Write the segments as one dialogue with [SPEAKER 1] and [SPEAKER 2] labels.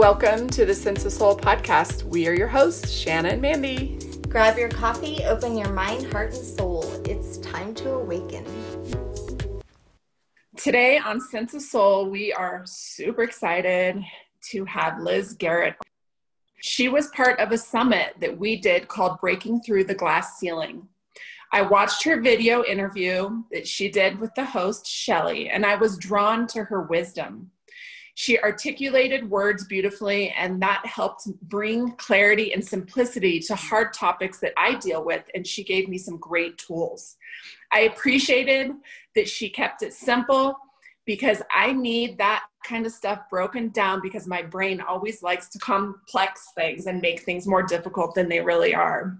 [SPEAKER 1] Welcome to the Sense of Soul podcast. We are your hosts, Shanna and Mandy.
[SPEAKER 2] Grab your coffee, open your mind, heart, and soul. It's time to awaken.
[SPEAKER 1] Today on Sense of Soul, we are super excited to have Liz Garrett. She was part of a summit that we did called Breaking Through the Glass Ceiling. I watched her video interview that she did with the host, Shelly, and I was drawn to her wisdom. She articulated words beautifully, and that helped bring clarity and simplicity to hard topics that I deal with. And she gave me some great tools. I appreciated that she kept it simple because I need that kind of stuff broken down because my brain always likes to complex things and make things more difficult than they really are.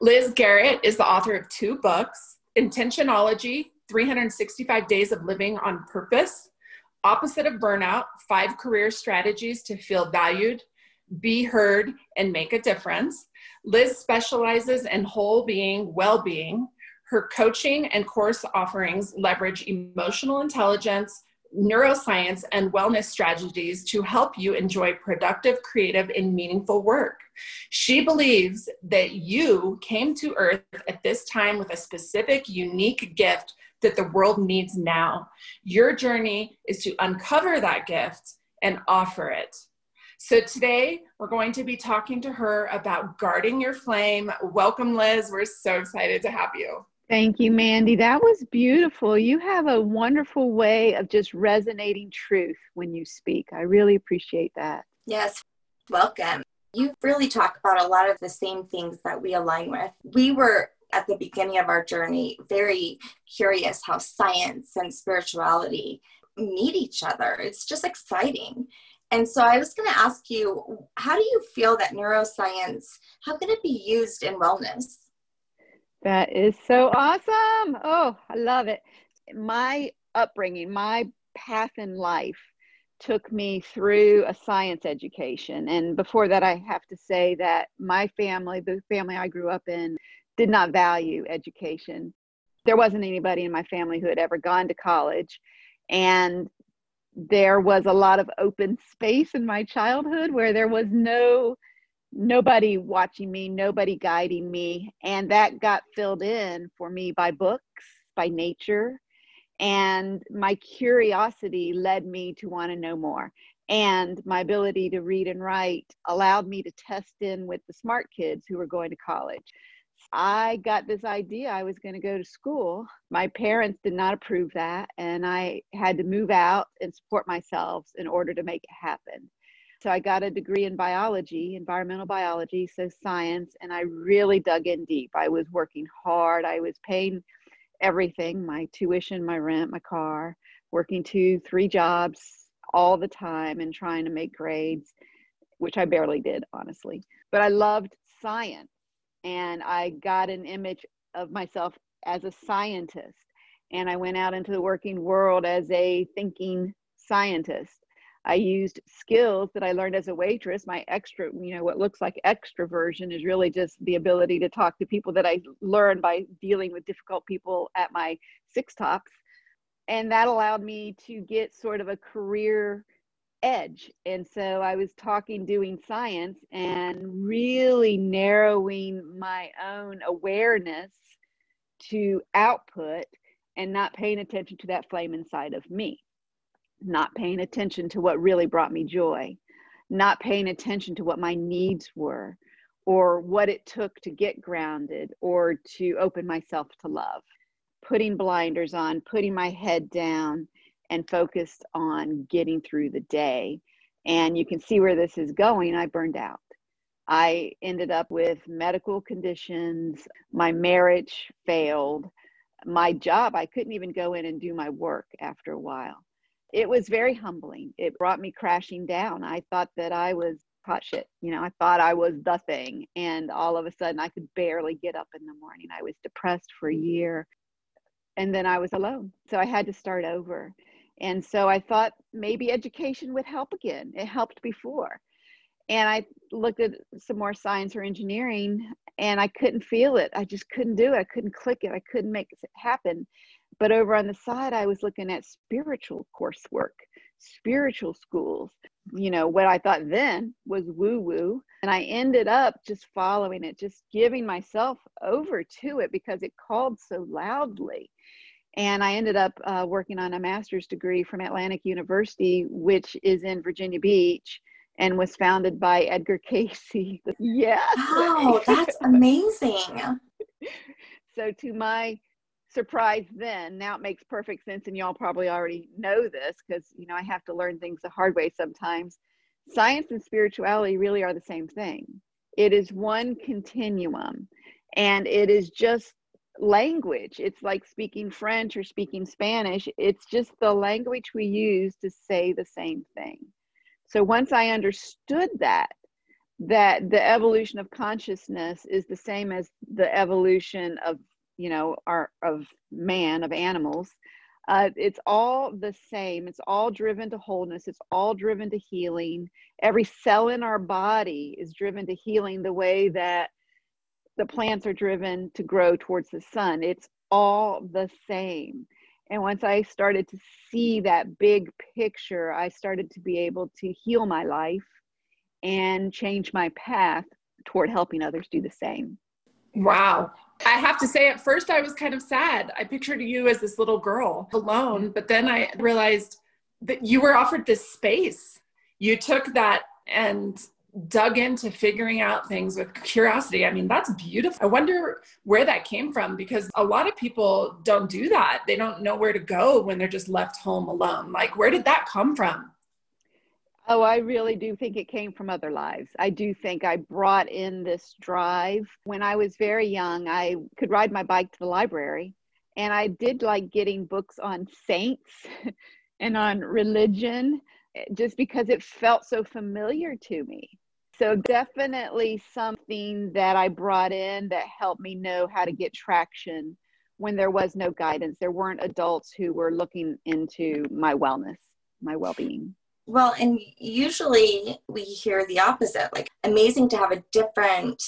[SPEAKER 1] Liz Garrett is the author of two books Intentionology 365 Days of Living on Purpose Opposite of burnout, five career strategies to feel valued, be heard, and make a difference. Liz specializes in whole being, well being. Her coaching and course offerings leverage emotional intelligence, neuroscience, and wellness strategies to help you enjoy productive, creative, and meaningful work. She believes that you came to Earth at this time with a specific, unique gift that the world needs now. Your journey is to uncover that gift and offer it. So today we're going to be talking to her about guarding your flame. Welcome, Liz. We're so excited to have you.
[SPEAKER 3] Thank you, Mandy. That was beautiful. You have a wonderful way of just resonating truth when you speak. I really appreciate that.
[SPEAKER 2] Yes, welcome. You really talk about a lot of the same things that we align with. We were at the beginning of our journey very curious how science and spirituality meet each other. It's just exciting. And so I was going to ask you, how do you feel that neuroscience, how can it be used in wellness?
[SPEAKER 3] That is so awesome. Oh, I love it. My upbringing, my path in life took me through a science education. And before that, I have to say that my family, the family I grew up in, did not value education. There wasn't anybody in my family who had ever gone to college. And there was a lot of open space in my childhood where there was no nobody watching me, nobody guiding me. And that got filled in for me by books, by nature. And my curiosity led me to want to know more. And my ability to read and write allowed me to test in with the smart kids who were going to college. I got this idea I was going to go to school. My parents did not approve that, and I had to move out and support myself in order to make it happen. So I got a degree in biology, environmental biology, so science, and I really dug in deep. I was working hard. I was paying everything my tuition, my rent, my car, working two, three jobs all the time and trying to make grades, which I barely did, honestly. But I loved science and I got an image of myself as a scientist. And I went out into the working world as a thinking scientist. I used skills that I learned as a waitress. My extra, you know, what looks like extroversion is really just the ability to talk to people that I learned by dealing with difficult people at my six tops. And that allowed me to get sort of a career edge. And so I was talking, doing science, and really narrowing my own awareness to output and not paying attention to that flame inside of me, not paying attention to what really brought me joy, not paying attention to what my needs were or what it took to get grounded or to open myself to love. Putting blinders on, putting my head down, and focused on getting through the day. And you can see where this is going. I burned out. I ended up with medical conditions. My marriage failed. My job, I couldn't even go in and do my work after a while. It was very humbling. It brought me crashing down. I thought that I was hot shit. You know, I thought I was the thing. And all of a sudden, I could barely get up in the morning. I was depressed for a year. And then I was alone. So I had to start over. And so I thought maybe education would help again. It helped before. And I looked at some more science or engineering and I couldn't feel it. I just couldn't do it. I couldn't click it. I couldn't make it happen. But over on the side, I was looking at spiritual coursework, spiritual schools. You know, what I thought then was woo woo. And I ended up just following it, just giving myself over to it because it called so loudly. And I ended up uh, working on a master's degree from Atlantic University, which is in Virginia Beach and was founded by Edgar Cayce. yes.
[SPEAKER 2] Oh, that's amazing.
[SPEAKER 3] so, to my surprise then, now it makes perfect sense, and y'all probably already know this because, you know, I have to learn things the hard way sometimes. Science and spirituality really are the same thing. It is one continuum, and it is just language. It's like speaking French or speaking Spanish. It's just the language we use to say the same thing. So once I understood that, that the evolution of consciousness is the same as the evolution of, you know, our of man, of animals, uh, it's all the same. It's all driven to wholeness. It's all driven to healing. Every cell in our body is driven to healing the way that the plants are driven to grow towards the sun. It's all the same. And once I started to see that big picture, I started to be able to heal my life and change my path toward helping others do the same.
[SPEAKER 1] Wow. I have to say, at first, I was kind of sad. I pictured you as this little girl alone, but then I realized that you were offered this space. You took that and dug into figuring out things with curiosity. I mean, that's beautiful. I wonder where that came from because a lot of people don't do that. They don't know where to go when they're just left home alone. Like, where did that come from?
[SPEAKER 3] Oh, I really do think it came from other lives. I do think I brought in this drive. When I was very young, I could ride my bike to the library, and I did like getting books on saints and on religion eh, just because it felt so familiar to me. So, definitely something that I brought in that helped me know how to get traction when there was no guidance. There weren't adults who were looking into my wellness, my well being.
[SPEAKER 2] Well, and usually we hear the opposite like, amazing to have a different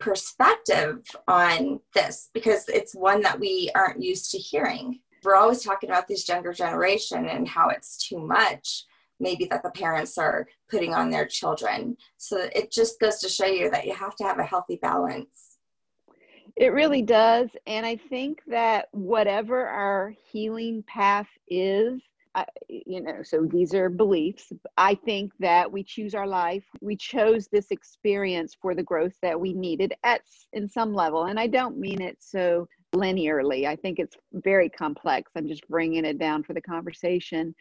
[SPEAKER 2] perspective on this because it's one that we aren't used to hearing. We're always talking about this younger generation and how it's too much maybe that the parents are putting on their children. So it just goes to show you that you have to have a healthy balance.
[SPEAKER 3] It really does. And I think that whatever our healing path is, I, you know, so these are beliefs. I think that we choose our life. We chose this experience for the growth that we needed at in some level, and I don't mean it so linearly. I think it's very complex. I'm just bringing it down for the conversation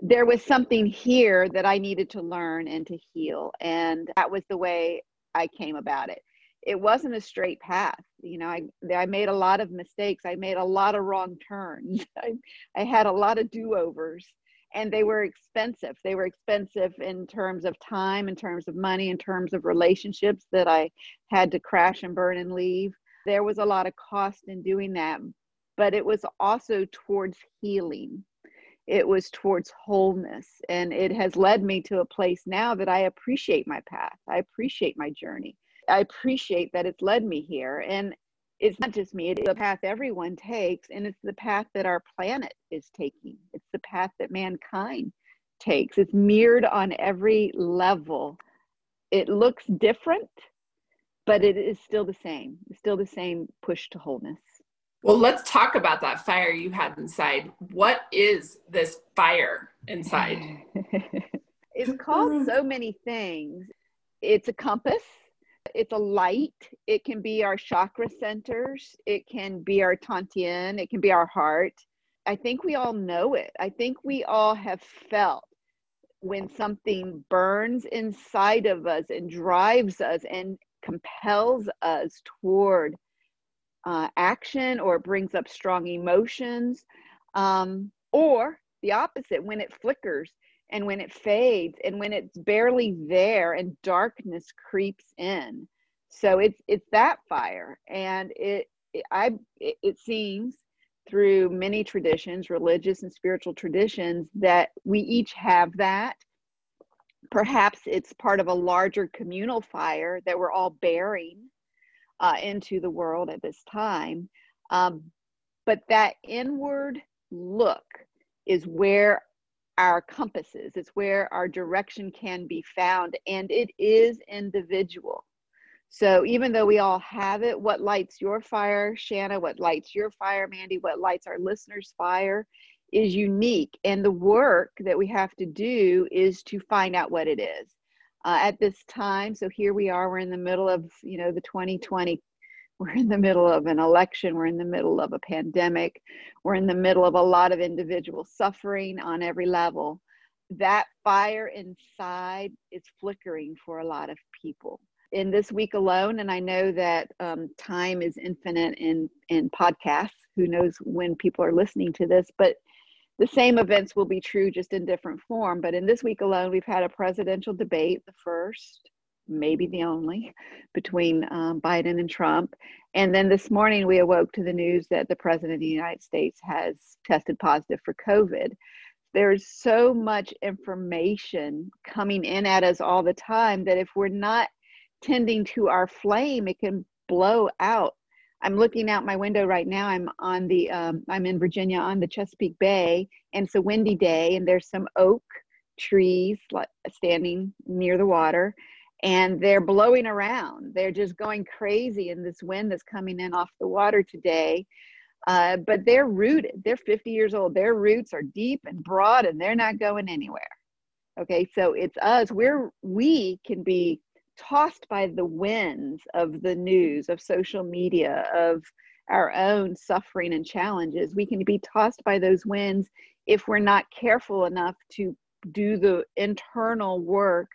[SPEAKER 3] there was something here that I needed to learn and to heal. And that was the way I came about it. It wasn't a straight path. You know, I, I made a lot of mistakes. I made a lot of wrong turns. I, I had a lot of do overs and they were expensive. They were expensive in terms of time, in terms of money, in terms of relationships that I had to crash and burn and leave. There was a lot of cost in doing that, but it was also towards healing it was towards wholeness. And it has led me to a place now that i appreciate my path. I appreciate my journey. I appreciate that it's led me here. And it's not just me it's the path everyone takes. And it's the path that our planet is taking. It's the path that mankind takes. It's mirrored on every level. It looks different but it is still the same. It's still the same push to wholeness
[SPEAKER 1] well, let's talk about that fire you had inside. What is this fire inside?
[SPEAKER 3] it's called mm-hmm. so many things. It's a compass, it's a light, it can be our chakra centers, it can be our tantien, it can be our heart. I think we all know it. I think we all have felt when something burns inside of us and drives us and compels us toward uh, action or brings up strong emotions, um, or the opposite, when it flickers and when it fades and when it's barely there and darkness creeps in. So it's it's that fire, and it, it I it, it seems through many traditions, religious and spiritual traditions, that we each have that. Perhaps it's part of a larger communal fire that we're all bearing uh, into the world at this time. Um, but that inward look is where our compasses. It's where our direction can be found, and it is individual. So even though we all have it, what lights your fire, Shanna, what lights your fire, Mandy, what lights our listeners' fire is unique. And the work that we have to do is to find out what it is. Uh, at this time, so here we are, we're in the middle of, you know, the 2020 we're in the middle of an election. We're in the middle of a pandemic. We're in the middle of a lot of individual suffering on every level. That fire inside is flickering for a lot of people. In this week alone, and I know that um, time is infinite in, in podcasts. Who knows when people are listening to this, but the same events will be true just in different form. But in this week alone, we've had a presidential debate, the first maybe the only, between um, Biden and Trump. And then this morning we awoke to the news that the President of the United States has tested positive for COVID. There's so much information coming in at us all the time that if we're not tending to our flame, it can blow out. I'm looking out my window right now. I'm on the, um, I'm in Virginia on the Chesapeake Bay, and it's a windy day, and there's some oak trees standing near the water and they're blowing around. They're just going crazy in this wind that's coming in off the water today. Uh, but they're rooted. They're 50 years old. Their roots are deep and broad, and they're not going anywhere. Okay, so it's us. We're we can be tossed by the winds of the news, of social media, of our own suffering and challenges. We can be tossed by those winds if we're not careful enough to do the internal work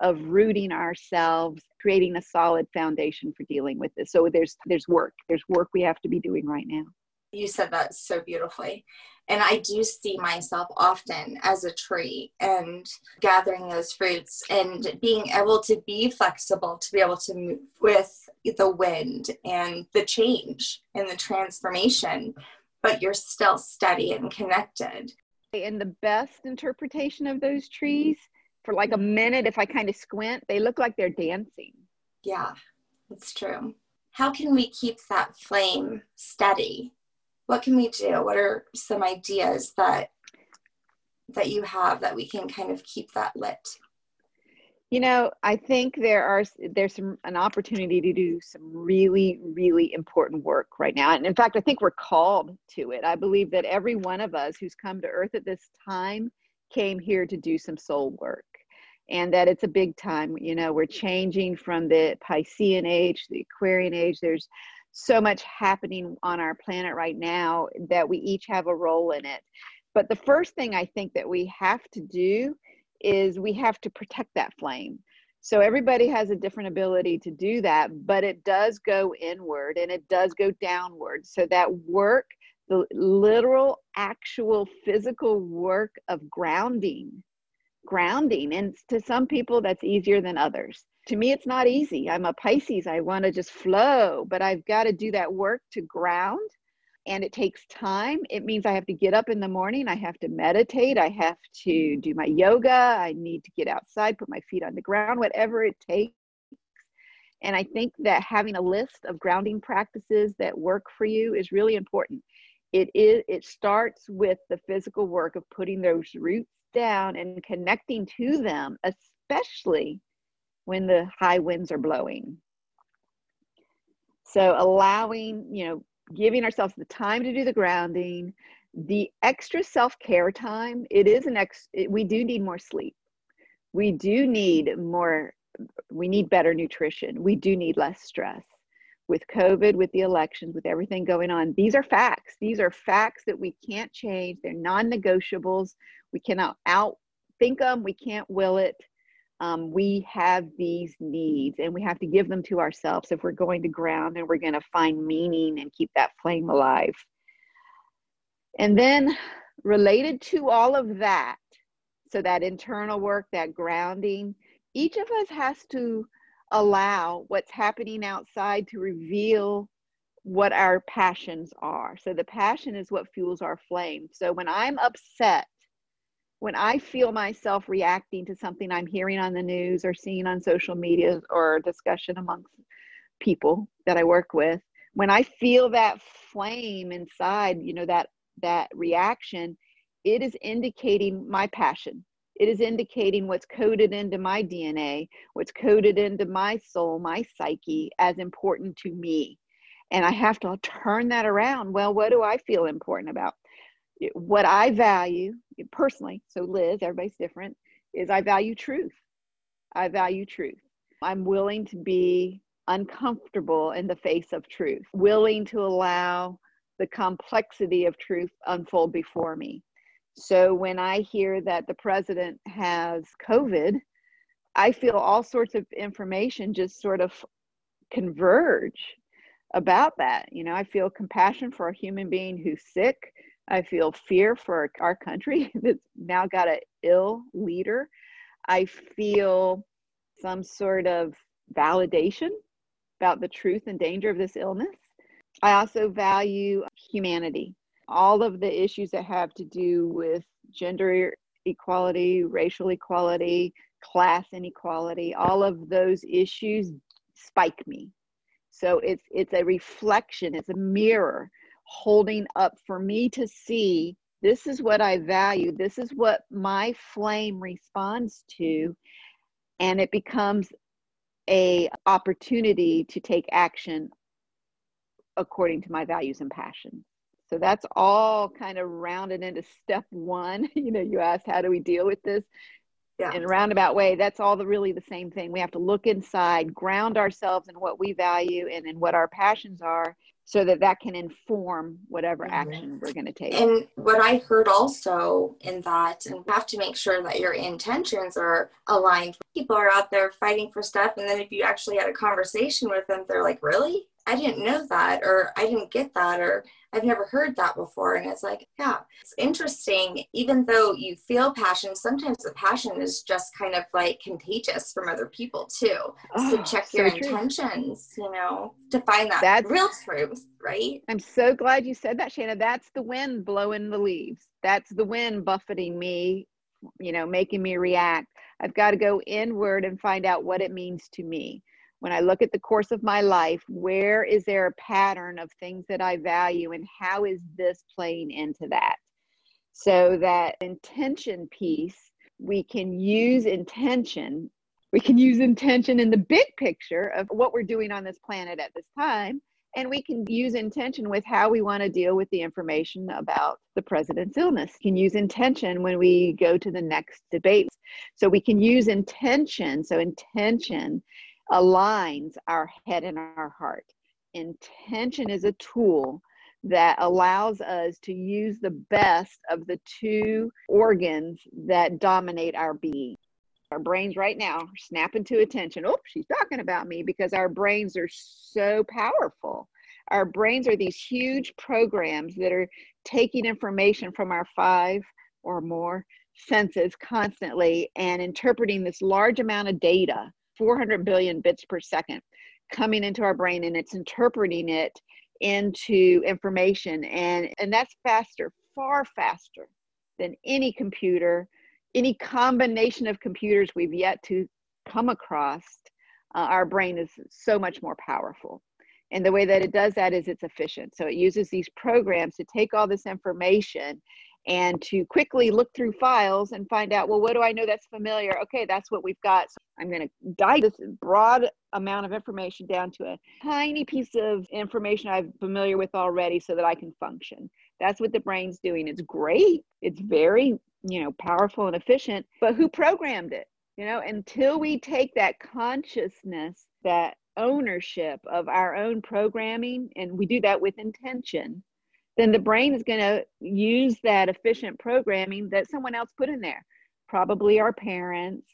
[SPEAKER 3] of rooting ourselves creating a solid foundation for dealing with this. So there's there's work. There's work we have to be doing right now
[SPEAKER 2] you said that so beautifully. And i do see myself often as a tree and gathering those fruits and being able to be flexible to be able to move with the wind and the change and the transformation but you're still steady and connected.
[SPEAKER 3] And the best interpretation of those trees for like a minute if i kind of squint they look like they're dancing.
[SPEAKER 2] Yeah that's true. How can we keep that flame steady what can we do what are some ideas that that you have that we can kind of keep that lit
[SPEAKER 3] you know i think there are there's some an opportunity to do some really really important work right now and in fact i think we're called to it i believe that every one of us who's come to earth at this time came here to do some soul work and that it's a big time. You know, we're changing from the Piscean age, the Aquarian age. There's so much happening on our planet right now that we each have a role in it. But the first thing I think that we have to do is we have to protect that flame. So everybody has a different ability to do that, but it does go inward and it does go downward. So that work, the literal, actual physical work of grounding grounding. And to some people, that's easier than others. To me, it's not easy. I'm a Pisces. I want to just flow, but I've got to do that work to ground. And it takes time. It means I have to get up in the morning. I have to meditate. I have to do my yoga. I need to get outside, put my feet on the ground, whatever it takes. And I think that having a list of grounding practices that work for you is really important. It is it starts with the physical work of putting those roots down and connecting to them, especially when the high winds are blowing. So allowing, you know, giving ourselves the time to do the grounding, the extra self-care time, it is an ex it, we do need more sleep. We do need more we need better nutrition. We do need less stress with COVID, with the elections, with everything going on. These are facts. These are facts that we can't change. They're non negotiables. We cannot out think them. We can't will it. Um, we have these needs and we have to give them to ourselves if we're going to ground and we're going to find meaning and keep that flame alive. And then, related to all of that, so that internal work, that grounding, each of us has to allow what's happening outside to reveal what our passions are. So the passion is what fuels our flame. So when I'm upset, when I feel myself reacting to something I'm hearing on the news or seeing on social media or discussion amongst people that I work with, when I feel that flame inside, you know, that that reaction, it is indicating my passion. It is indicating what's coded into my DNA, what's coded into my soul, my psyche as important to me. And I have to turn that around. Well, what do I feel important about? What I value personally, so Liz, everybody's different, is I value truth. I value truth. I'm willing to be uncomfortable in the face of truth, willing to allow the complexity of truth unfold before me. So when I hear that the president has COVID, I feel all sorts of information just sort of converge about that. You know, I feel compassion for a human being who's sick. I feel fear for our country that's now got an ill leader. I feel some sort of validation about the truth and danger of this illness. I also value humanity all of the issues that have to do with gender equality, racial equality, class inequality, all of those issues spike me. So it's it's a reflection, it's a mirror holding up for me to see this is what I value, this is what my flame responds to and it becomes a opportunity to take action according to my values and passions. So that's all kind of rounded into step one. You know, you asked, how do we deal with this? Yeah. In a roundabout way, that's all the really the same thing. We have to look inside, ground ourselves in what we value and in what our passions are, so that that can inform whatever mm-hmm. action we're going to take.
[SPEAKER 2] And what I heard also in that, and you have to make sure that your intentions are aligned. People are out there fighting for stuff, and then if you actually had a conversation with them, they're like, "Really? I didn't know that," or "I didn't get that," or I've never heard that before. And it's like, yeah, it's interesting. Even though you feel passion, sometimes the passion is just kind of like contagious from other people too. Oh, so ah, check so your true. intentions, you know, to find that That's, real truth, right?
[SPEAKER 3] I'm so glad you said that, Shanna. That's the wind blowing the leaves. That's the wind buffeting me, you know, making me react. I've got to go inward and find out what it means to me when I look at the course of my life, where is there a pattern of things that I value and how is this playing into that? So that intention piece, we can use intention. We can use intention in the big picture of what we're doing on this planet at this time. And we can use intention with how we want to deal with the information about the president's illness. We can use intention when we go to the next debate. So we can use intention. So intention aligns our head and our heart. Intention is a tool that allows us to use the best of the two organs that dominate our being. Our brains right now are snapping to attention. Oh, she's talking about me because our brains are so powerful. Our brains are these huge programs that are taking information from our five or more senses constantly and interpreting this large amount of data 400 billion bits per second coming into our brain and it's interpreting it into information. And and that's faster far faster than any computer any combination of computers we've yet to come across. Uh, our brain is so much more powerful. And the way that it does that is it's efficient. So it uses these programs to take all this information and to quickly look through files and find out, well, what do I know that's familiar? Okay, that's what we've got. So I'm going to dive this broad amount of information down to a tiny piece of information I'm familiar with already so that I can function. That's what the brain's doing. It's great. It's very, you know, powerful and efficient, but who programmed it? You know, until we take that consciousness, that ownership of our own programming, and we do that with intention, then the brain is going to use that efficient programming that someone else put in there. Probably our parents,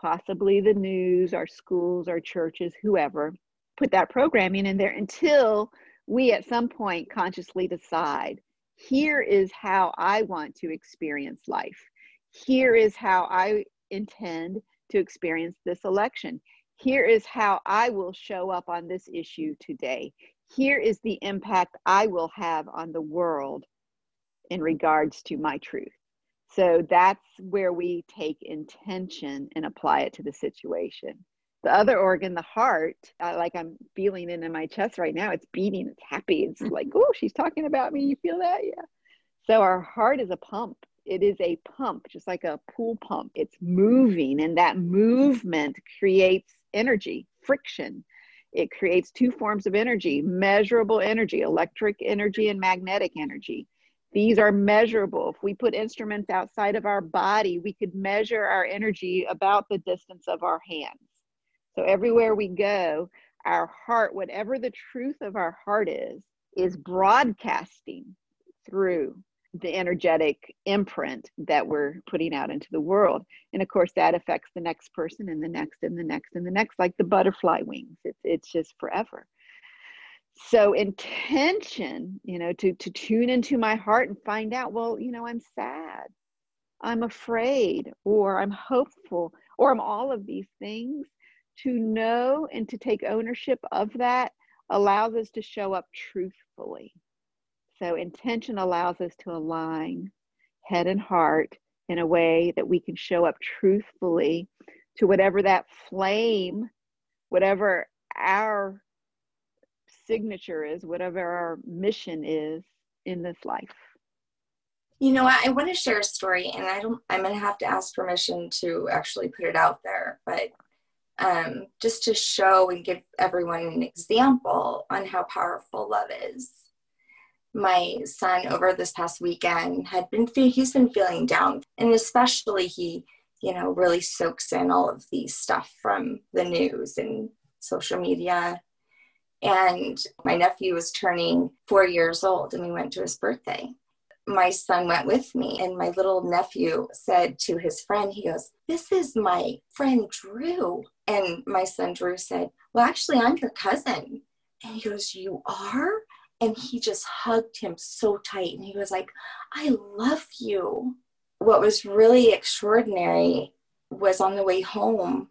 [SPEAKER 3] possibly the news, our schools, our churches, whoever put that programming in there until we at some point consciously decide here is how I want to experience life. Here is how I intend to experience this election. Here is how I will show up on this issue today here is the impact I will have on the world in regards to my truth. So that's where we take intention and apply it to the situation. The other organ, the heart, I, like I'm feeling it in my chest right now. It's beating, it's happy. It's mm-hmm. like, oh, she's talking about me. You feel that? Yeah. So our heart is a pump. it is a pump, just like a pool pump. It's moving, and that movement creates energy, friction. It creates two forms of energy measurable energy, electric energy, and magnetic energy. These are measurable. If we put instruments outside of our body, we could measure our energy about the distance of our hands. So everywhere we go, our heart, whatever the truth of our heart is, is broadcasting through the energetic imprint that we're putting out into the world. And of course, that affects the next person and the next and the next and the next, like the butterfly wings. It's, it's just forever. So, intention, you know, to, to tune into my heart and find out, well, you know, I'm sad, I'm afraid, or I'm hopeful, or I'm all of these things. To know and to take ownership of that allows us to show up truthfully so, intention allows us to align head and heart in a way that we can show up truthfully to whatever that flame, whatever our signature is, whatever our mission is in this life.
[SPEAKER 2] You know, I, want to share a story, and I don't. I'm going to have to ask permission to actually put it out there, but um, just to show and give everyone an example on how powerful love is my son over this past weekend had been he's been feeling down and especially he you know really soaks in all of these stuff from the news and social media. And my nephew was turning four years old and we went to his birthday. My son went with me and my little nephew said to his friend he goes this is my friend drew. And my son drew said well actually i'm your cousin. And he goes you are and he just hugged him so tight and he was like i love you. What was really extraordinary was on the way home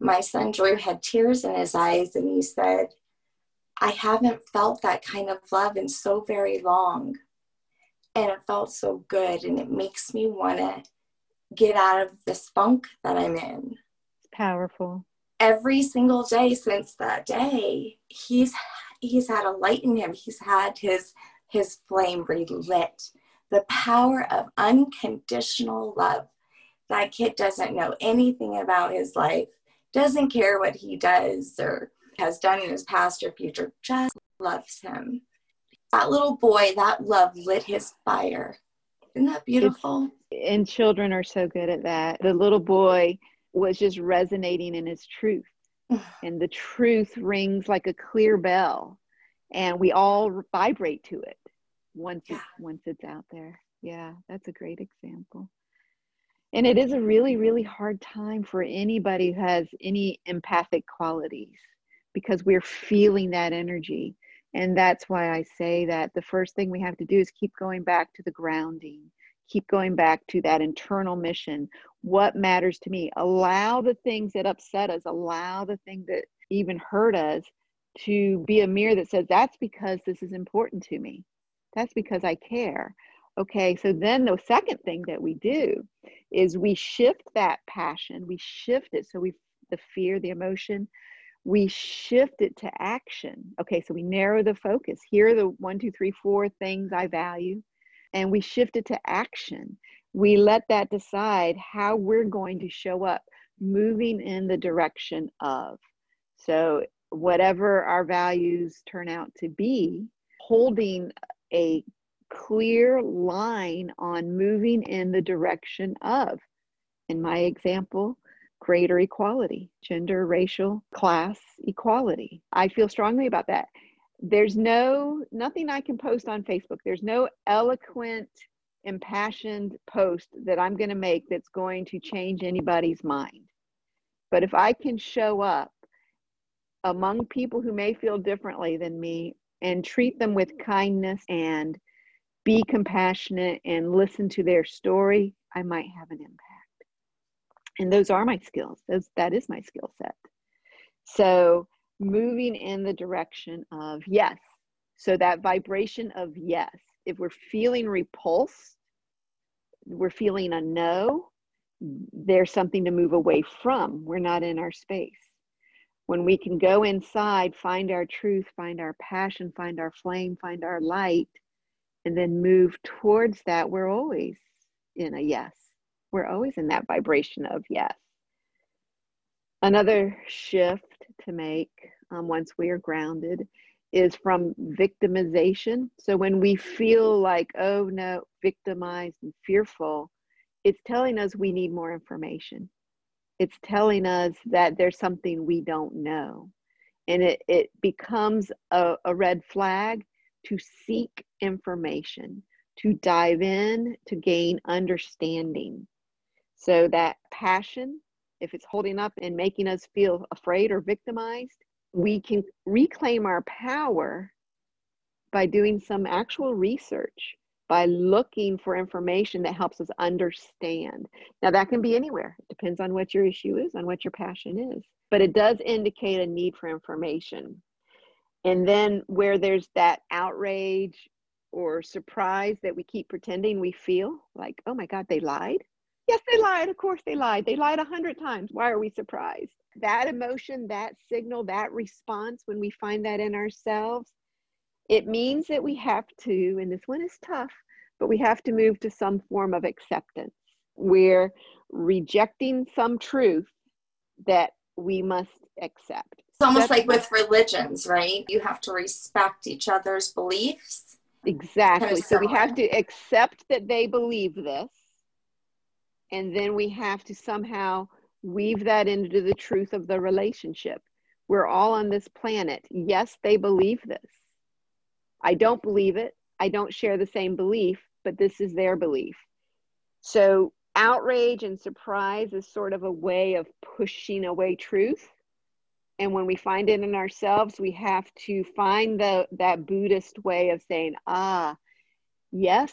[SPEAKER 2] my son drew had tears in his eyes and he said i haven't felt that kind of love in so very long and it felt so good and it makes me want to get out of this funk that i'm in.
[SPEAKER 3] It's powerful.
[SPEAKER 2] Every single day since that day he's he's had a light in him. He's had his his flame relit. The power of unconditional love. That kid doesn't know anything about his life. Doesn't care what he does or has done in his past or future. Just loves him. That little boy that love lit his fire. Isn't that beautiful?
[SPEAKER 3] It's, and children are so good at that. The little boy was just resonating in his truth and the truth rings like a clear bell and we all vibrate to it once yeah. once it's out there. Yeah that's a great example. And it is a really really hard time for anybody who has any empathic qualities because we're feeling that energy. And that's why i say that the first thing we have to do is keep going back to the grounding keep going back to that internal mission what matters to me. Allow the things that upset us allow the things that even hurt us to be a mirror that says that's because this is important to me. That's because i care. Okay so then the second thing that we do is we shift that passion. We shift it. So we the fear the emotion we shift it to action. Okay so we narrow the focus. Here are the one two three four things i value. And we shift it to action. We let that decide how we're going to show up, moving in the direction of. So, whatever our values turn out to be, holding a clear line on moving in the direction of. In my example, greater equality, gender, racial, class equality. I feel strongly about that there's no nothing I can post on Facebook. There's no eloquent, impassioned post that I'm going to make that's going to change anybody's mind. But if I can show up among people who may feel differently than me and treat them with kindness and be compassionate and listen to their story, I might have an impact. And those are my skills. Those that is my skill set. So moving in the direction of yes. So that vibration of yes. If we're feeling repulsed, we're feeling a no, there's something to move away from. We're not in our space. When we can go inside, find our truth, find our passion, find our flame, find our light, and then move towards that, we're always in a yes. We're always in that vibration of yes. Another shift to make um, once we are grounded is from victimization. So when we feel like, oh no, victimized and fearful, it's telling us we need more information. It's telling us that there's something we don't know. And it, it becomes a, a red flag to seek information, to dive in, to gain understanding. So that passion, if it's holding up and making us feel afraid or victimized, we can reclaim our power by doing some actual research, by looking for information that helps us understand. Now, that can be anywhere. It depends on what your issue is, on what your passion is, but it does indicate a need for information. And then, where there's that outrage or surprise that we keep pretending we feel like, oh my God, they lied. Yes, they lied. Of course, they lied. They lied a hundred times. Why are we surprised? That emotion, that signal, that response, when we find that in ourselves, it means that we have to, and this one is tough, but we have to move to some form of acceptance. We're rejecting some truth that we must accept.
[SPEAKER 2] It's almost That's like with religions, right? You have to respect each other's beliefs.
[SPEAKER 3] Exactly. Kind of so we have to accept that they believe this and then we have to somehow weave that into the truth of the relationship. We're all on this planet. Yes, they believe this. I don't believe it. I don't share the same belief, but this is their belief. So, outrage and surprise is sort of a way of pushing away truth. And when we find it in ourselves, we have to find the, that Buddhist way of saying, ah, yes,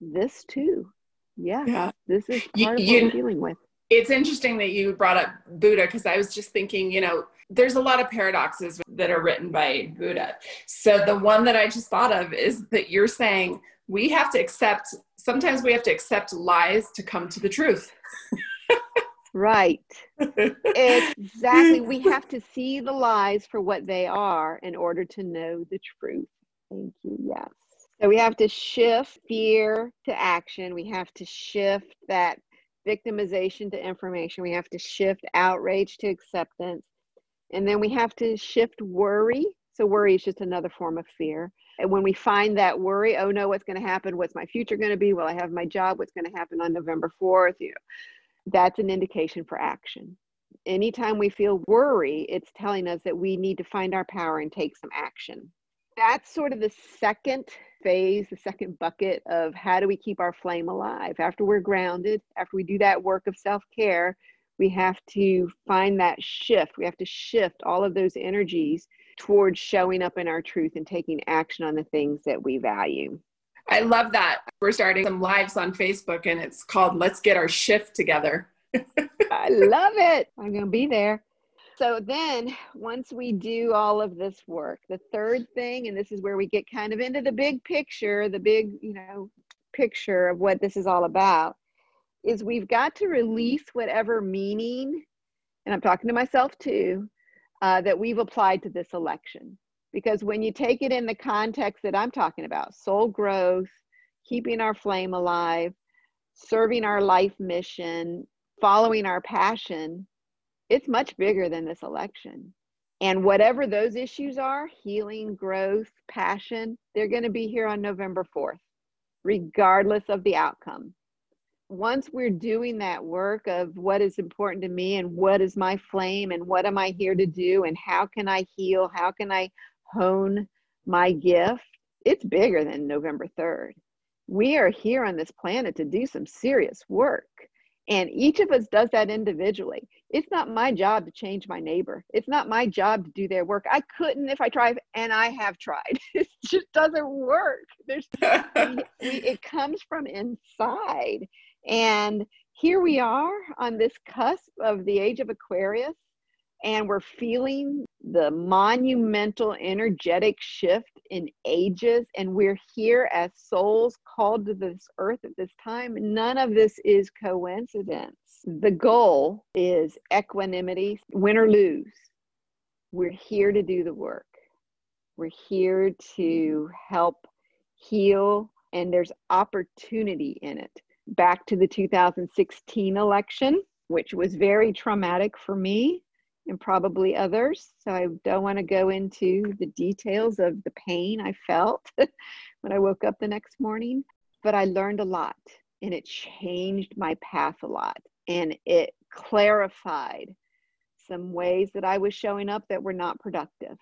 [SPEAKER 3] this too yeah, yeah. this is part you, of what we're dealing with.
[SPEAKER 1] It's interesting that you brought up Buddha because I was just thinking, you know, there's a lot of paradoxes that are written by Buddha. So the one that I just thought of is that you're saying we have to accept, sometimes we have to accept lies to come to the truth.
[SPEAKER 3] right. exactly. We have to see the lies for what they are in order to know the truth. Thank you. Yes. So we have to shift fear to action. We have to shift that victimization to information. We have to shift outrage to acceptance. And then we have to shift worry. So worry is just another form of fear. And when we find that worry, oh no, what's going to happen? What's my future going to be? Will I have my job? What's going to happen on November 4th? You know, that's an indication for action. Anytime we feel worry, it's telling us that we need to find our power and take some action. That's sort of the second phase, the second bucket of how do we keep our flame alive after we're grounded, after we do that work of self care. We have to find that shift. We have to shift all of those energies towards showing up in our truth and taking action on the things that we value.
[SPEAKER 1] I love that. We're starting some lives on Facebook and it's called Let's Get Our Shift Together.
[SPEAKER 3] I love it. I'm going to be there. So then, once we do all of this work, the third thing, and this is where we get kind of into the big picture, the big, you know, picture of what this is all about, is we've got to release whatever meaning, and I'm talking to myself too, uh, that we've applied to this election. Because when you take it in the context that I'm talking about, soul growth, keeping our flame alive, serving our life mission, following our passion, it's much bigger than this election. And whatever those issues are healing, growth, passion they're going to be here on November 4th, regardless of the outcome. Once we're doing that work of what is important to me and what is my flame and what am I here to do and how can I heal, how can I hone my gift, it's bigger than November 3rd. We are here on this planet to do some serious work. And each of us does that individually. It's not my job to change my neighbor. It's not my job to do their work. I couldn't if I tried, and I have tried. It just doesn't work. There's, we, it comes from inside. And here we are on this cusp of the age of Aquarius, and we're feeling the monumental energetic shift in ages and we're here as souls called to this earth at this time none of this is coincidence the goal is equanimity win or lose. We're here to do the work. We're here to help heal and there's opportunity in it. Back to the 2016 election, which was very traumatic for me and probably others. So I don't want to go into the details of the pain I felt when I woke up the next morning, but I learned a lot and it changed my path a lot and it clarified some ways that I was showing up that were not productive.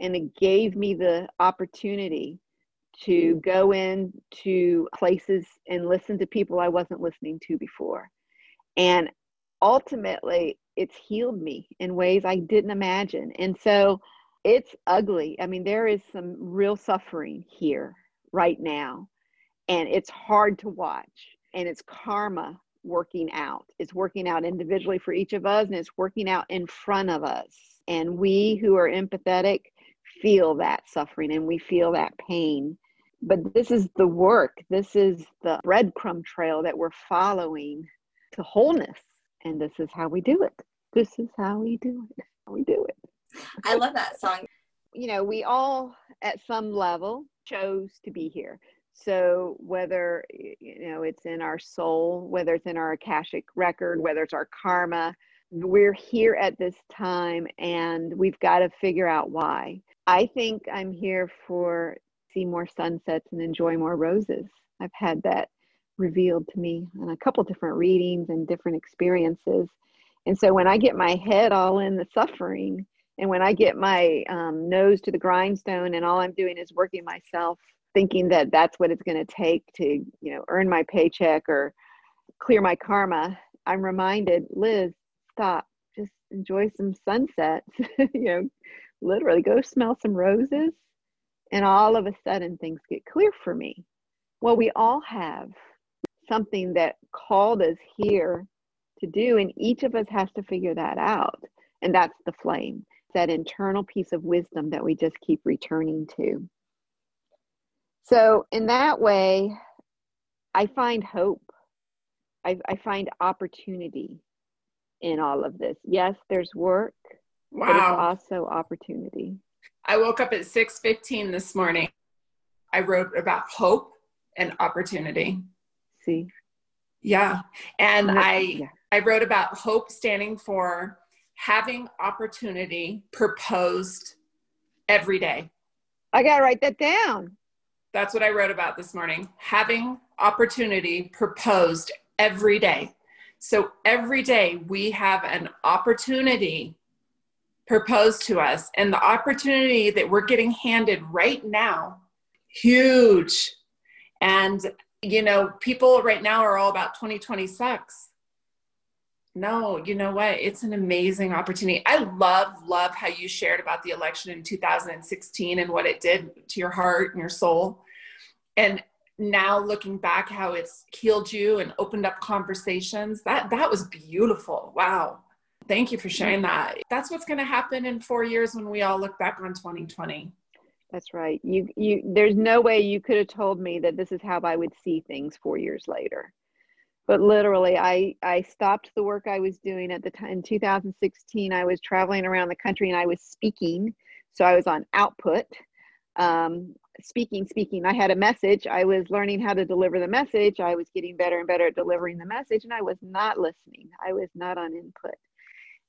[SPEAKER 3] And it gave me the opportunity to hmm. go into places and listen to people I wasn't listening to before. And ultimately, it's healed me in ways I didn't imagine. And so it's ugly. I mean, there is some real suffering here right now, and it's hard to watch. And it's karma working out. It's working out individually for each of us, and it's working out in front of us. And we who are empathetic feel that suffering and we feel that pain. But this is the work, this is the breadcrumb trail that we're following to wholeness. And this is how we do it. This is how we do it. How We do it.
[SPEAKER 2] I love that song.
[SPEAKER 3] You know, we all at some level chose to be here. So whether you know it's in our soul, whether it's in our akashic record, whether it's our karma, we're here at this time and we've got to figure out why. I think I'm here for see more sunsets and enjoy more roses. I've had that revealed to me in a couple different readings and different experiences. And so when I get my head all in the suffering, and when I get my um, nose to the grindstone, and all I'm doing is working myself, thinking that that's what it's going to take to, you know, earn my paycheck or clear my karma, I'm reminded, Liz, stop, just enjoy some sunsets. you know, literally go smell some roses, and all of a sudden things get clear for me. Well, we all have something that called us here to do. And each of us has to figure that out. And that's the flame, that internal piece of wisdom that we just keep returning to. So, in that way, I find hope. I, I find opportunity in all of this. Yes, there's work, wow. but it's also opportunity.
[SPEAKER 1] I woke up at 6:15 this morning. I wrote about hope and opportunity.
[SPEAKER 3] See?
[SPEAKER 1] Yeah. And I yeah. I wrote about hope standing for having opportunity proposed every day.
[SPEAKER 3] I got to write that down.
[SPEAKER 1] That's what I wrote about this morning. Having opportunity proposed every day. So every day we have an opportunity proposed to us, and the opportunity that we're getting handed right now, huge. And, you know, people right now are all about 2026 no, you know what? It's an amazing opportunity. I love, love how you shared about the election in 2016 and what it did to your heart and your soul. And now looking back, how it's healed you and opened up conversations. That that was beautiful. Wow. Thank you for sharing that. That's what's going to happen in four years when we all look back on 2020.
[SPEAKER 3] That's right. You you there's no way you could have told me that this is how I would see things four years later but literally i i stopped the work i was doing at the time in 2016 i was traveling around the country and i was speaking so i was on output um, speaking speaking. I had a message. I was learning how to deliver the message. I was getting better and better at delivering the message and i was not listening. I was not on input.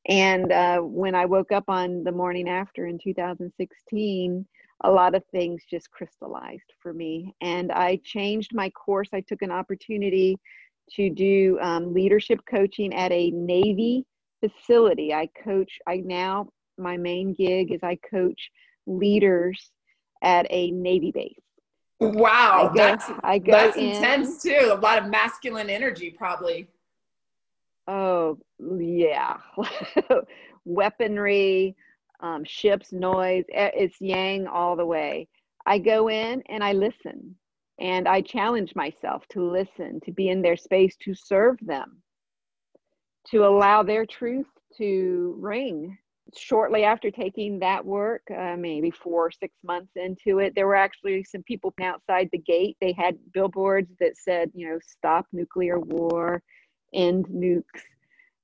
[SPEAKER 3] And uh, when i woke up on the morning after in 2016 a lot of things just crystallized for me. And i changed my course. I took an opportunity to do um, leadership coaching at a Navy facility. I coach, I now, my main gig is I coach leaders at a Navy base.
[SPEAKER 1] Wow, I go, that's, I go that's in, intense too. A lot of masculine energy, probably.
[SPEAKER 3] Oh, yeah. Weaponry, um, ships, noise, it's yang all the way. I go in and I listen. And I challenge myself to listen, to be in their space, to serve them, to allow their truth to ring. Shortly after taking that work, uh, maybe four or six months into it, there were actually some people outside the gate. They had billboards that said, you know, stop nuclear war, end nukes.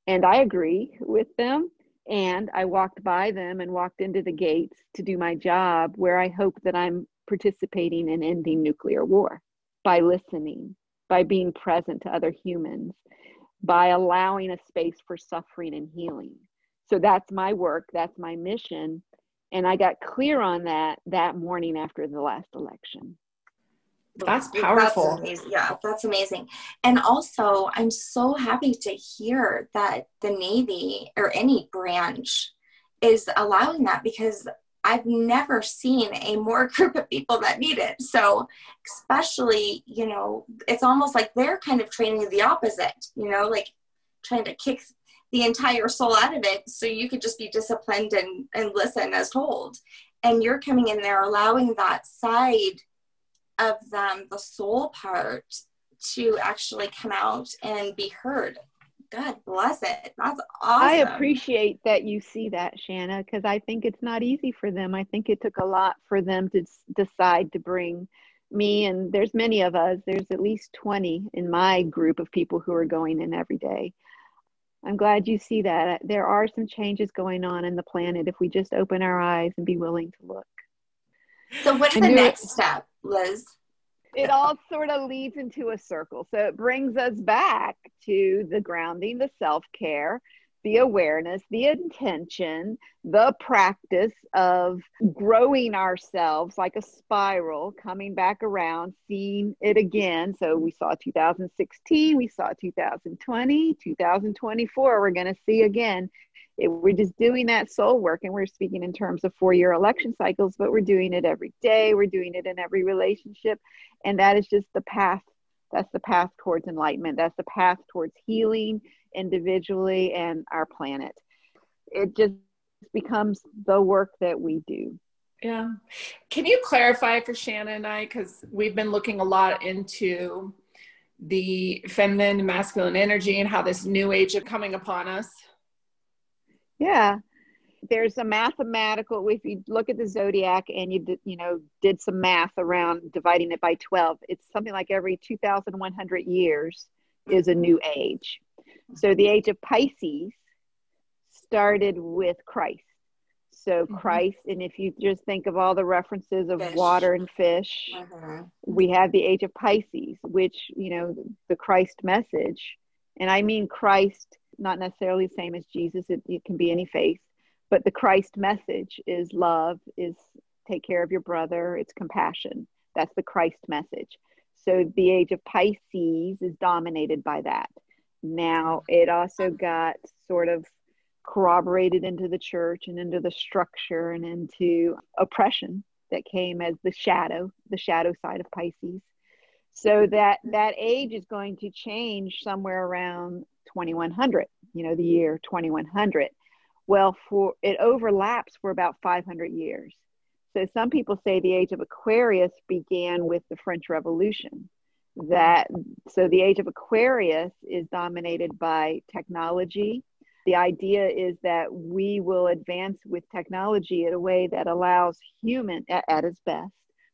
[SPEAKER 3] And I agree with them. And I walked by them and walked into the gates to do my job where I hope that I'm participating in ending nuclear war by listening. by being present to other humans, by allowing a space for suffering and healing. So that's my work, that's my mission. And I got clear on that that morning after the last election.
[SPEAKER 1] That's powerful.
[SPEAKER 2] That's yeah, that's amazing. And also, I'm so happy to hear that the Navy or any branch is allowing that because I've never seen a more group of people that need it. So, especially, you know, it's almost like they're kind of training the opposite, you know, like trying to kick the entire soul out of it so you could just be disciplined and, and listen as told. And you're coming in there allowing that side of them, the soul part, to actually come out and be heard. God bless it. That's awesome.
[SPEAKER 3] I appreciate that you see that, Shanna, because I think it's not easy for them. I think it took a lot for them to decide to bring me, and there's many of us, there's at least 20 in my group of people who are going in every day. I'm glad you see that. There are some changes going on in the planet if we just open our eyes and be willing to look.
[SPEAKER 2] So, what's the next step, Liz?
[SPEAKER 3] It all sort of leads into a circle. So, it brings us back to the grounding, the self care, the awareness, the intention, the practice of growing ourselves like a spiral, coming back around, seeing it again. So we saw 2016, we saw 2020, 2024, we're going to see again. It, we're just doing that soul work and we're speaking in terms of four year election cycles but we're doing it every day we're doing it in every relationship. And that is just the path that's the path towards enlightenment that's the path towards healing individually and our planet it just becomes the work that we do
[SPEAKER 1] yeah can you clarify for shannon and i because we've been looking a lot into the feminine masculine energy and how this new age is coming upon us
[SPEAKER 3] yeah. There's a mathematical, if you look at the zodiac and you, did, you know, did some math around dividing it by 12, it's something like every 2,100 years is a new age. So the age of Pisces started with Christ. So mm-hmm. Christ, and if you just think of all the references of fish. water and fish, uh-huh. we have the age of Pisces, which, you know, the Christ message, and I mean Christ not necessarily the same as Jesus. It, it can be any faith, but the Christ message is love, is take care of your brother, it's compassion. That's the Christ message. So the age of Pisces is dominated by that. Now it also got sort of corroborated into the church and into the structure and into oppression that came as the shadow, the shadow side of Pisces. So that that age is going to change somewhere around 2100, you know, the year 2100. Well, for it overlaps for about 500 years. So some people say the age of Aquarius began with the French Revolution. That so the age of Aquarius is dominated by technology. The idea is that we will advance with technology in a way that allows human at, at its best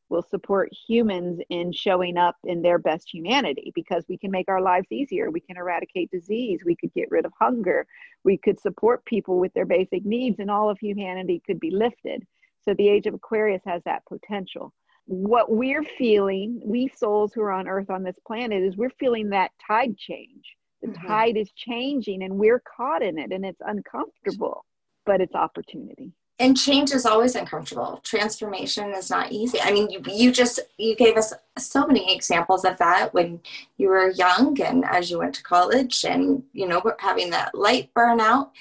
[SPEAKER 3] will support humans in showing up in their best humanity because we can make our lives easier. We can eradicate disease. We could get rid of hunger. We could support people with their basic needs, and all of humanity could be lifted. So, the age of Aquarius has that potential. What we're feeling, we souls who are on Earth on this planet, is we're feeling that tide change. The mm-hmm. tide is changing, and we're caught in it, and it's uncomfortable, but it's opportunity.
[SPEAKER 2] And change is always uncomfortable. Transformation is not easy. I mean you, you just you gave us so many examples of that when you were young and as you went to college and you know having that light burnout.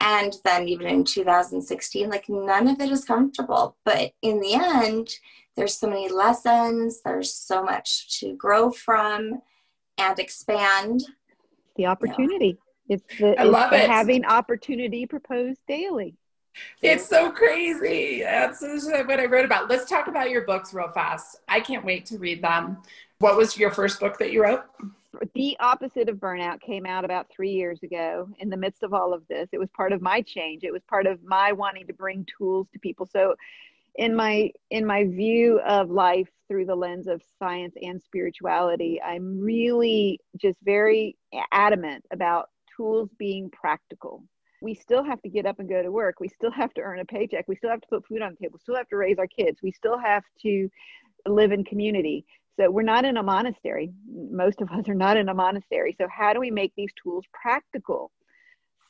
[SPEAKER 2] And then even in 2016 like none of it is comfortable. But in the end there's so many lessons there's so much to grow from and expand
[SPEAKER 3] the opportunity it's the, I it's love the it. having opportunity proposed daily
[SPEAKER 1] it's so crazy. That's what I wrote about. Let's talk about your books real fast. I can't wait to read them. What was your first book that you wrote?
[SPEAKER 3] The Opposite of Burnout came out about three years ago in the midst of all of this. It was part of my change. It was part of my wanting to bring tools to people. So in my in my view of life through the lens of science and spirituality, I'm really just very adamant about tools being practical we still have to get up and go to work. We still have to earn a paycheck. We still have to put food on the table. We still have to raise our kids. We still have to live in community. So we're not in a monastery. Most of us are not in a monastery. So how do we make these tools practical?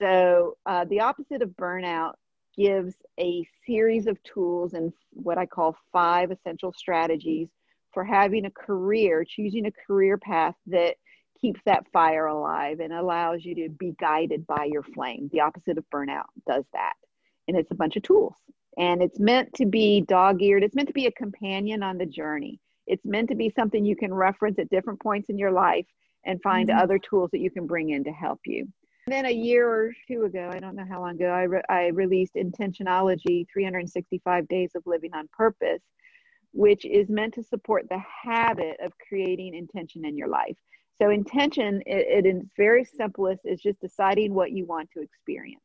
[SPEAKER 3] So uh, the opposite of burnout gives a series of tools and what I call five essential strategies for having a career, choosing a career path that keeps that fire alive and allows you to be guided by your flame. The opposite of burnout does that. And it's a bunch of tools. And it's meant to be dog eared, it's meant to be a companion on the journey. It's meant to be something you can reference at different points in your life and find mm-hmm. other tools that you can bring in to help you. And then a year or two ago, I don't know how long ago, I, re- I released Intentionology 365 Days of Living on Purpose, which is meant to support the habit of creating intention in your life. So, intention, it, it in its very simplest, is just deciding what you want to experience.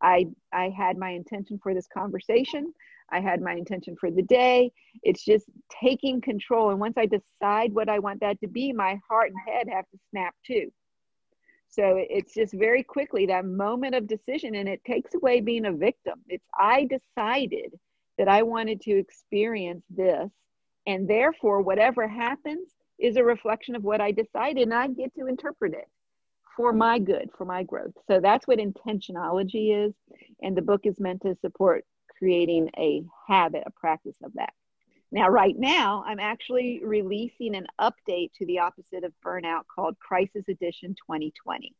[SPEAKER 3] I, I had my intention for this conversation. I had my intention for the day. It's just taking control. And once I decide what I want that to be, my heart and head have to snap too. So it's just very quickly that moment of decision, and it takes away being a victim. It's I decided that I wanted to experience this, and therefore, whatever happens is a reflection of what I decided, and I get to interpret it for my good, for my growth. So that's what intentionology is. And the book is meant to support creating a habit, a practice of that. Now, right now, I'm actually releasing an update to the opposite of burnout called Crisis Edition 2020.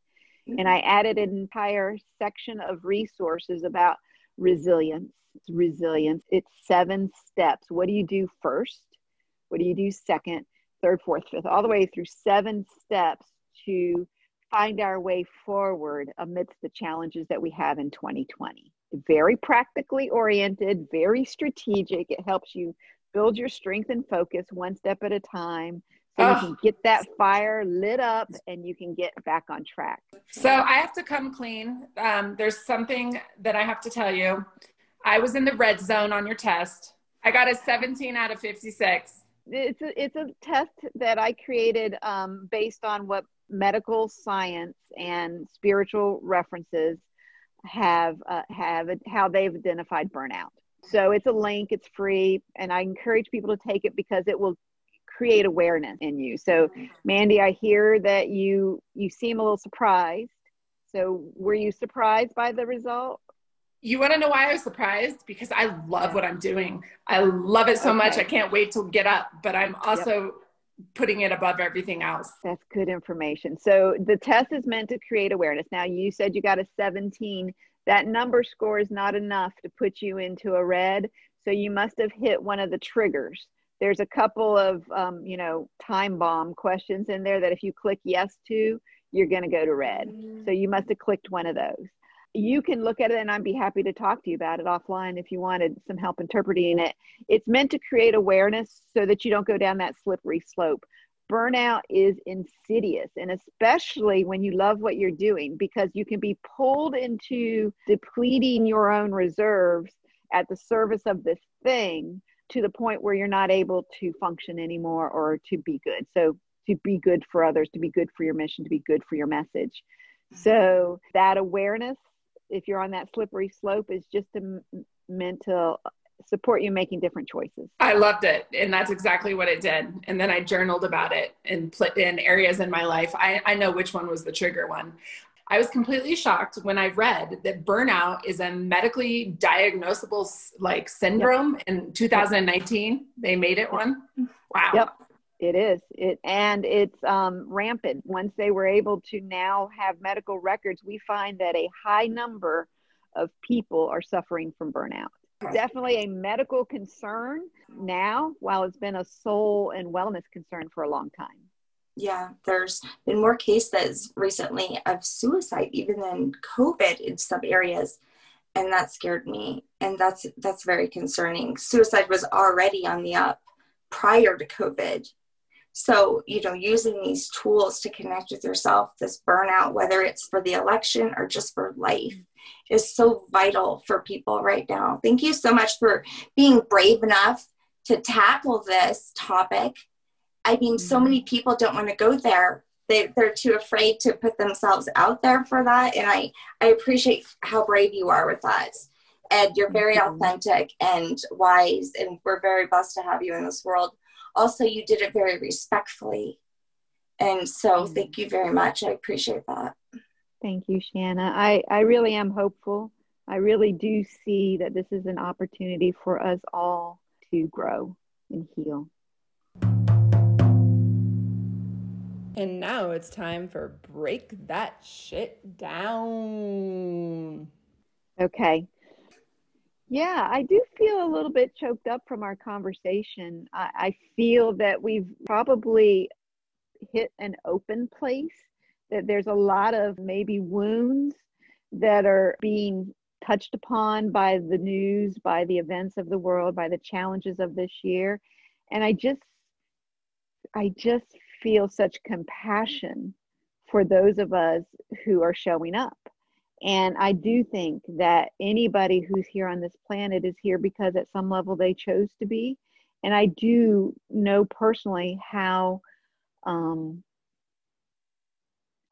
[SPEAKER 3] Mm-hmm. And I added an entire section of resources about resilience. Resilience. It's seven steps. What do you do first? What do you do second, third, fourth, fifth, all the way through seven steps to find our way forward amidst the challenges that we have in 2020. Very practically oriented, very strategic. It helps you build your strength and focus one step at a time so oh. you can get that fire lit up and you can get back on track.
[SPEAKER 1] So I have to come clean. Um, there's something that I have to tell you. I was in the red zone on your test. I got a 17 out of 56.
[SPEAKER 3] It's a, it's a test that I created um, based on what medical science and spiritual references have uh, have how they've identified burnout. So it's a link, it's free, and I encourage people to take it because it will create awareness in you. So Mandy, I hear that you you seem a little surprised. So were you surprised by the result?
[SPEAKER 1] You want to know why I was surprised? Because I love what I'm doing. I love it so okay. much. I can't wait to get up, but I'm also yep putting it above everything else.
[SPEAKER 3] That's good information. So the test is meant to create awareness. Now you said you got a 17. That number score is not enough to put you into a red. So you must have hit one of the triggers. There's a couple of, um, you know, time bomb questions in there that if you click yes to, you're going to go to red. So you must have clicked one of those you can look at it and I'd be happy to talk to you about it offline if you wanted some help interpreting it. It's meant to create awareness so that you don't go down that slippery slope. Burnout is insidious, and especially when you love what you're doing, because you can be pulled into depleting your own reserves at the service of this thing to the point where you're not able to function anymore or to be good. So, to be good for others, to be good for your mission, to be good for your message. So, that awareness if you're on that slippery slope is just a mental support you making different choices.
[SPEAKER 1] I loved it. And that's exactly what it did. And then I journaled about it and put in areas in my life. I, I know which one was the trigger one. I was completely shocked when I read that burnout is a medically diagnosable like syndrome yep. in 2019. They made it one. Wow.
[SPEAKER 3] Yep. It is. It and it's um, rampant. Once they were able to now have medical records, we find that a high number of people are suffering from burnout. Definitely a medical concern now, while it's been a soul and wellness concern for a long time.
[SPEAKER 2] Yeah, there's been more cases recently of suicide, even than COVID in some areas, and that scared me. And that's that's very concerning. Suicide was already on the up prior to COVID, so, you know, using these tools to connect with yourself, this burnout, whether it's for the election or just for life, is so vital for people right now. Thank you so much for being brave enough to tackle this topic. I mean, so many mm-hmm. people don't want to go there. They, they're too afraid to put themselves out there for that. And I, I appreciate how brave you are with that. And you're very authentic and wise, and we're very blessed to have you in this world also you did it very respectfully. And so mm-hmm. thank you very much. I appreciate that.
[SPEAKER 3] Thank you, Shanna. I, I really am hopeful. I really do see that this is an opportunity for us all to grow and heal.
[SPEAKER 1] And now it's time for break that shit down.
[SPEAKER 3] Okay. Yeah, I do feel a little bit choked up from our conversation. I, I feel that we've probably hit an open place, that there's a lot of maybe wounds that are being touched upon by the news, by the events of the world, by the challenges of this year. And I just I just feel such compassion for those of us who are showing up. And I do think that anybody who's here on this planet is here because at some level they chose to be. And I do know personally how um,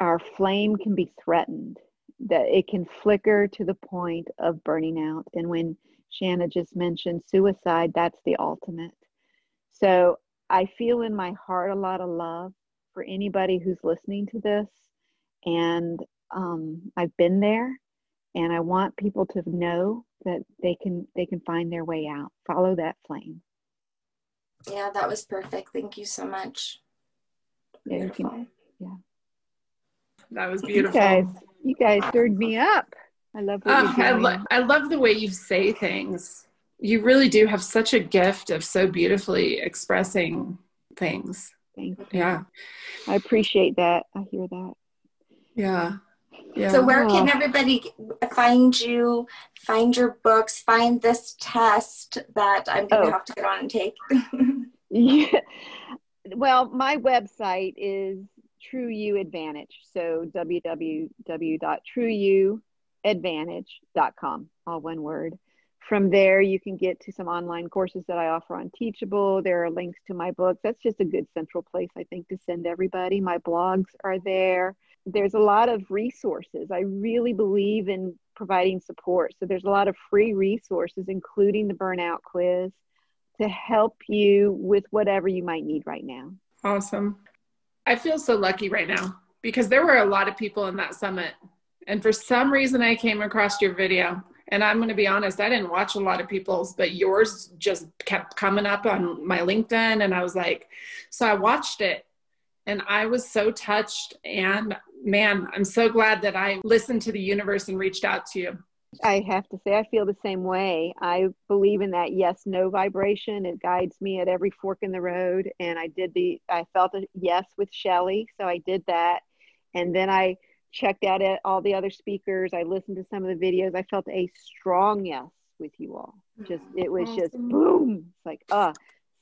[SPEAKER 3] our flame can be threatened, that it can flicker to the point of burning out. And when Shanna just mentioned suicide, that's the ultimate. So I feel in my heart a lot of love for anybody who's listening to this. And um, I've been there and I want people to know that they can they can find their way out. Follow that flame.
[SPEAKER 2] Yeah, that was perfect. Thank you so much.
[SPEAKER 3] Yeah, can, yeah.
[SPEAKER 1] That was beautiful.
[SPEAKER 3] You guys, you guys stirred me up. I love what uh,
[SPEAKER 1] I, lo- I love the way you say things you really do have such a gift of so beautifully expressing things.
[SPEAKER 3] Thank you.
[SPEAKER 1] Yeah.
[SPEAKER 3] I appreciate that. I hear that.
[SPEAKER 1] Yeah. Yeah.
[SPEAKER 2] So where can everybody find you, find your books, find this test that I'm going to oh. have to get on and take?
[SPEAKER 3] yeah. Well, my website is True You Advantage. So www.trueyouadvantage.com, all one word. From there, you can get to some online courses that I offer on Teachable. There are links to my books. That's just a good central place, I think, to send everybody. My blogs are there. There's a lot of resources. I really believe in providing support. So there's a lot of free resources, including the burnout quiz, to help you with whatever you might need right now.
[SPEAKER 1] Awesome. I feel so lucky right now because there were a lot of people in that summit. And for some reason, I came across your video and I'm going to be honest, I didn't watch a lot of people's, but yours just kept coming up on my LinkedIn. And I was like, so I watched it and I was so touched. And man, I'm so glad that I listened to the universe and reached out to you.
[SPEAKER 3] I have to say, I feel the same way. I believe in that yes, no vibration. It guides me at every fork in the road. And I did the, I felt a yes with Shelly. So I did that. And then I, checked out at all the other speakers. I listened to some of the videos. I felt a strong yes with you all. Just it was just boom. It's like uh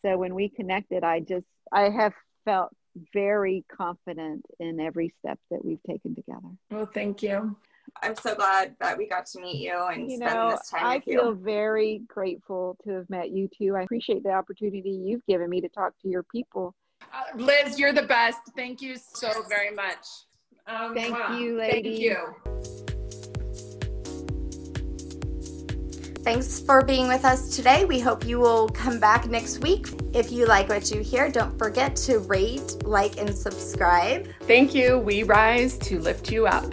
[SPEAKER 3] so when we connected, I just I have felt very confident in every step that we've taken together.
[SPEAKER 1] Well, thank you.
[SPEAKER 2] I'm so glad that we got to meet you and you spend know, this time
[SPEAKER 3] I
[SPEAKER 2] with
[SPEAKER 3] you. I feel
[SPEAKER 2] you.
[SPEAKER 3] very grateful to have met you too. I appreciate the opportunity you've given me to talk to your people.
[SPEAKER 1] Uh, Liz, you're the best. Thank you so very much.
[SPEAKER 3] Um, Thank wow. you, lady.
[SPEAKER 1] Thank you.
[SPEAKER 2] Thanks for being with us today. We hope you will come back next week. If you like what you hear, don't forget to rate, like, and subscribe.
[SPEAKER 1] Thank you. We rise to lift you up.